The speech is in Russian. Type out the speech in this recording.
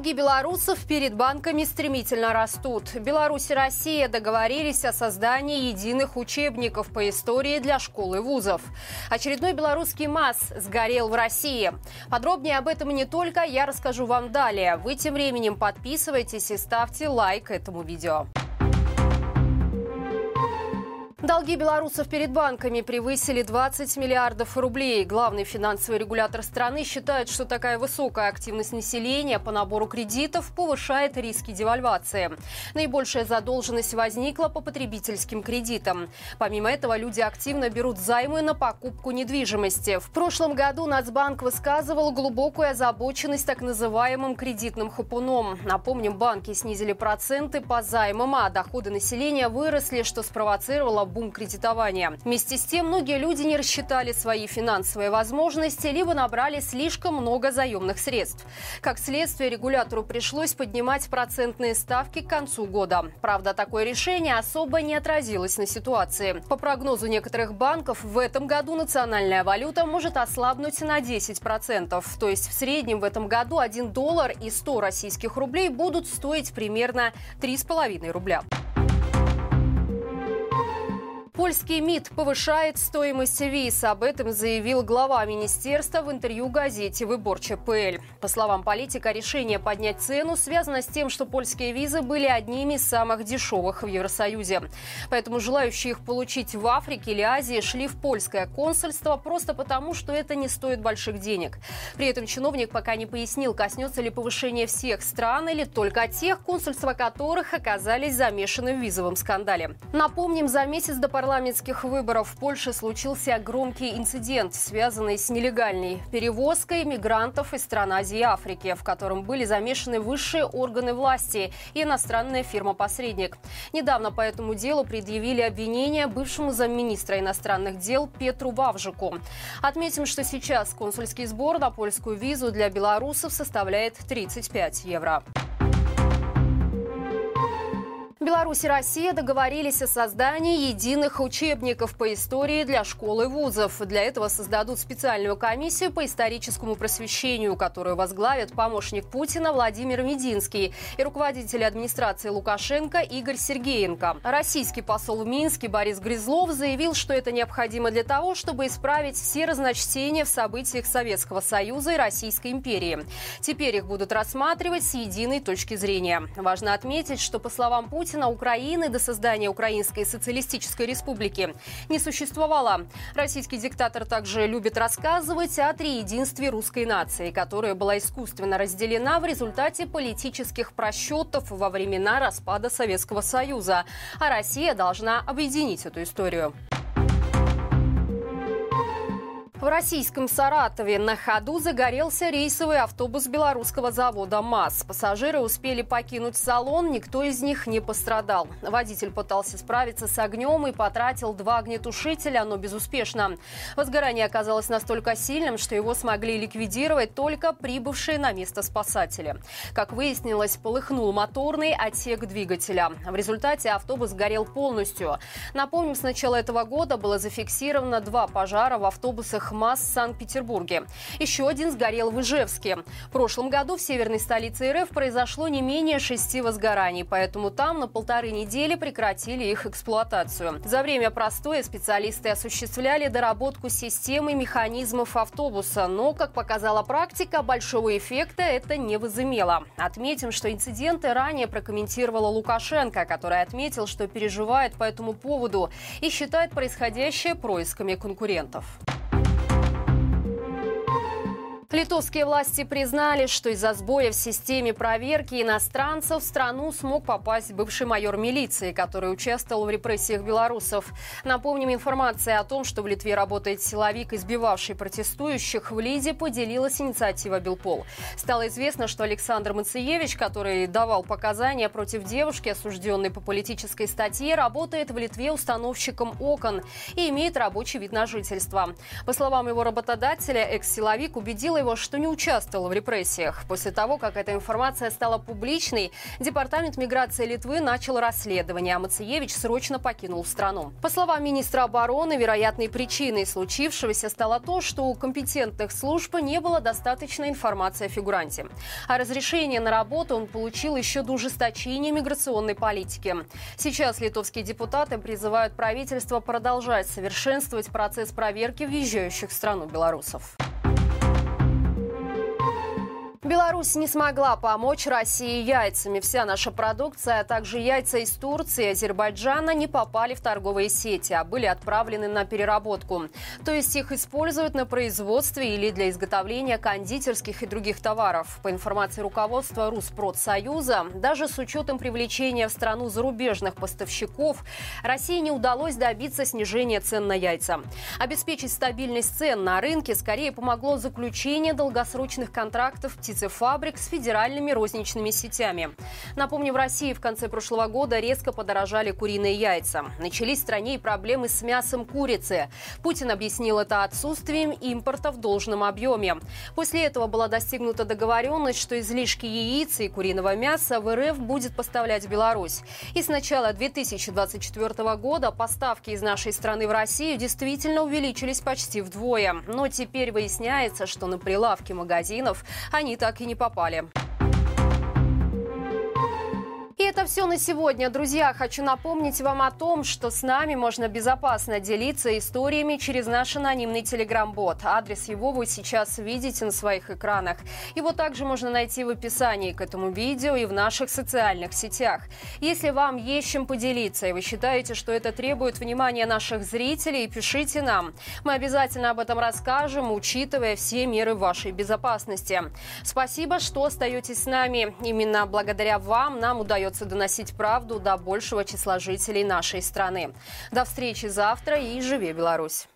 Долги белорусов перед банками стремительно растут. Беларусь и Россия договорились о создании единых учебников по истории для школ и вузов. Очередной белорусский МАЗ сгорел в России. Подробнее об этом не только я расскажу вам далее. Вы тем временем подписывайтесь и ставьте лайк этому видео. Долги белорусов перед банками превысили 20 миллиардов рублей. Главный финансовый регулятор страны считает, что такая высокая активность населения по набору кредитов повышает риски девальвации. Наибольшая задолженность возникла по потребительским кредитам. Помимо этого, люди активно берут займы на покупку недвижимости. В прошлом году Нацбанк высказывал глубокую озабоченность так называемым кредитным хапуном. Напомним, банки снизили проценты по займам, а доходы населения выросли, что спровоцировало бум кредитования. Вместе с тем, многие люди не рассчитали свои финансовые возможности, либо набрали слишком много заемных средств. Как следствие, регулятору пришлось поднимать процентные ставки к концу года. Правда, такое решение особо не отразилось на ситуации. По прогнозу некоторых банков, в этом году национальная валюта может ослабнуть на 10%. То есть в среднем в этом году 1 доллар и 100 российских рублей будут стоить примерно 3,5 рубля. Польский МИД повышает стоимость виз. Об этом заявил глава министерства в интервью газете «Выборче ПЛ». По словам политика, решение поднять цену связано с тем, что польские визы были одними из самых дешевых в Евросоюзе. Поэтому желающие их получить в Африке или Азии шли в польское консульство просто потому, что это не стоит больших денег. При этом чиновник пока не пояснил, коснется ли повышение всех стран или только тех, консульства которых оказались замешаны в визовом скандале. Напомним, за месяц до парламента парламентских выборов в Польше случился громкий инцидент, связанный с нелегальной перевозкой мигрантов из стран Азии и Африки, в котором были замешаны высшие органы власти и иностранная фирма-посредник. Недавно по этому делу предъявили обвинение бывшему замминистра иностранных дел Петру Вавжику. Отметим, что сейчас консульский сбор на польскую визу для белорусов составляет 35 евро. Беларусь и Россия договорились о создании единых учебников по истории для школ и вузов. Для этого создадут специальную комиссию по историческому просвещению, которую возглавит помощник Путина Владимир Мединский и руководитель администрации Лукашенко Игорь Сергеенко. Российский посол в Минске Борис Грызлов заявил, что это необходимо для того, чтобы исправить все разночтения в событиях Советского Союза и Российской империи. Теперь их будут рассматривать с единой точки зрения. Важно отметить, что, по словам Путина, Путина Украины до создания Украинской социалистической республики не существовало. Российский диктатор также любит рассказывать о триединстве русской нации, которая была искусственно разделена в результате политических просчетов во времена распада Советского Союза. А Россия должна объединить эту историю. В российском Саратове на ходу загорелся рейсовый автобус белорусского завода МАЗ. Пассажиры успели покинуть салон, никто из них не пострадал. Водитель пытался справиться с огнем и потратил два огнетушителя, но безуспешно. Возгорание оказалось настолько сильным, что его смогли ликвидировать только прибывшие на место спасатели. Как выяснилось, полыхнул моторный отсек двигателя. В результате автобус горел полностью. Напомним, с начала этого года было зафиксировано два пожара в автобусах МАЗ в Санкт-Петербурге. Еще один сгорел в Ижевске. В прошлом году в северной столице РФ произошло не менее шести возгораний, поэтому там на полторы недели прекратили их эксплуатацию. За время простоя специалисты осуществляли доработку системы механизмов автобуса, но, как показала практика, большого эффекта это не возымело. Отметим, что инциденты ранее прокомментировала Лукашенко, который отметил, что переживает по этому поводу и считает происходящее происками конкурентов. Литовские власти признали, что из-за сбоя в системе проверки иностранцев в страну смог попасть бывший майор милиции, который участвовал в репрессиях белорусов. Напомним, информация о том, что в Литве работает силовик, избивавший протестующих, в Лиде поделилась инициатива Белпол. Стало известно, что Александр Мациевич, который давал показания против девушки, осужденной по политической статье, работает в Литве установщиком окон и имеет рабочий вид на жительство. По словам его работодателя, экс-силовик убедил его что не участвовала в репрессиях. После того, как эта информация стала публичной, Департамент миграции Литвы начал расследование, а Мациевич срочно покинул страну. По словам министра обороны, вероятной причиной случившегося стало то, что у компетентных служб не было достаточной информации о фигуранте. А разрешение на работу он получил еще до ужесточения миграционной политики. Сейчас литовские депутаты призывают правительство продолжать совершенствовать процесс проверки въезжающих в страну белорусов. Беларусь не смогла помочь России яйцами. Вся наша продукция, а также яйца из Турции и Азербайджана не попали в торговые сети, а были отправлены на переработку. То есть их используют на производстве или для изготовления кондитерских и других товаров. По информации руководства Руспродсоюза, даже с учетом привлечения в страну зарубежных поставщиков, России не удалось добиться снижения цен на яйца. Обеспечить стабильность цен на рынке скорее помогло заключение долгосрочных контрактов птиц птицефабрик с федеральными розничными сетями. Напомню, в России в конце прошлого года резко подорожали куриные яйца. Начались в стране и проблемы с мясом курицы. Путин объяснил это отсутствием импорта в должном объеме. После этого была достигнута договоренность, что излишки яиц и куриного мяса в РФ будет поставлять Беларусь. И с начала 2024 года поставки из нашей страны в Россию действительно увеличились почти вдвое. Но теперь выясняется, что на прилавке магазинов они так и не попали это все на сегодня. Друзья, хочу напомнить вам о том, что с нами можно безопасно делиться историями через наш анонимный телеграм-бот. Адрес его вы сейчас видите на своих экранах. Его также можно найти в описании к этому видео и в наших социальных сетях. Если вам есть чем поделиться, и вы считаете, что это требует внимания наших зрителей, пишите нам. Мы обязательно об этом расскажем, учитывая все меры вашей безопасности. Спасибо, что остаетесь с нами. Именно благодаря вам нам удается удается доносить правду до большего числа жителей нашей страны. До встречи завтра и живи Беларусь!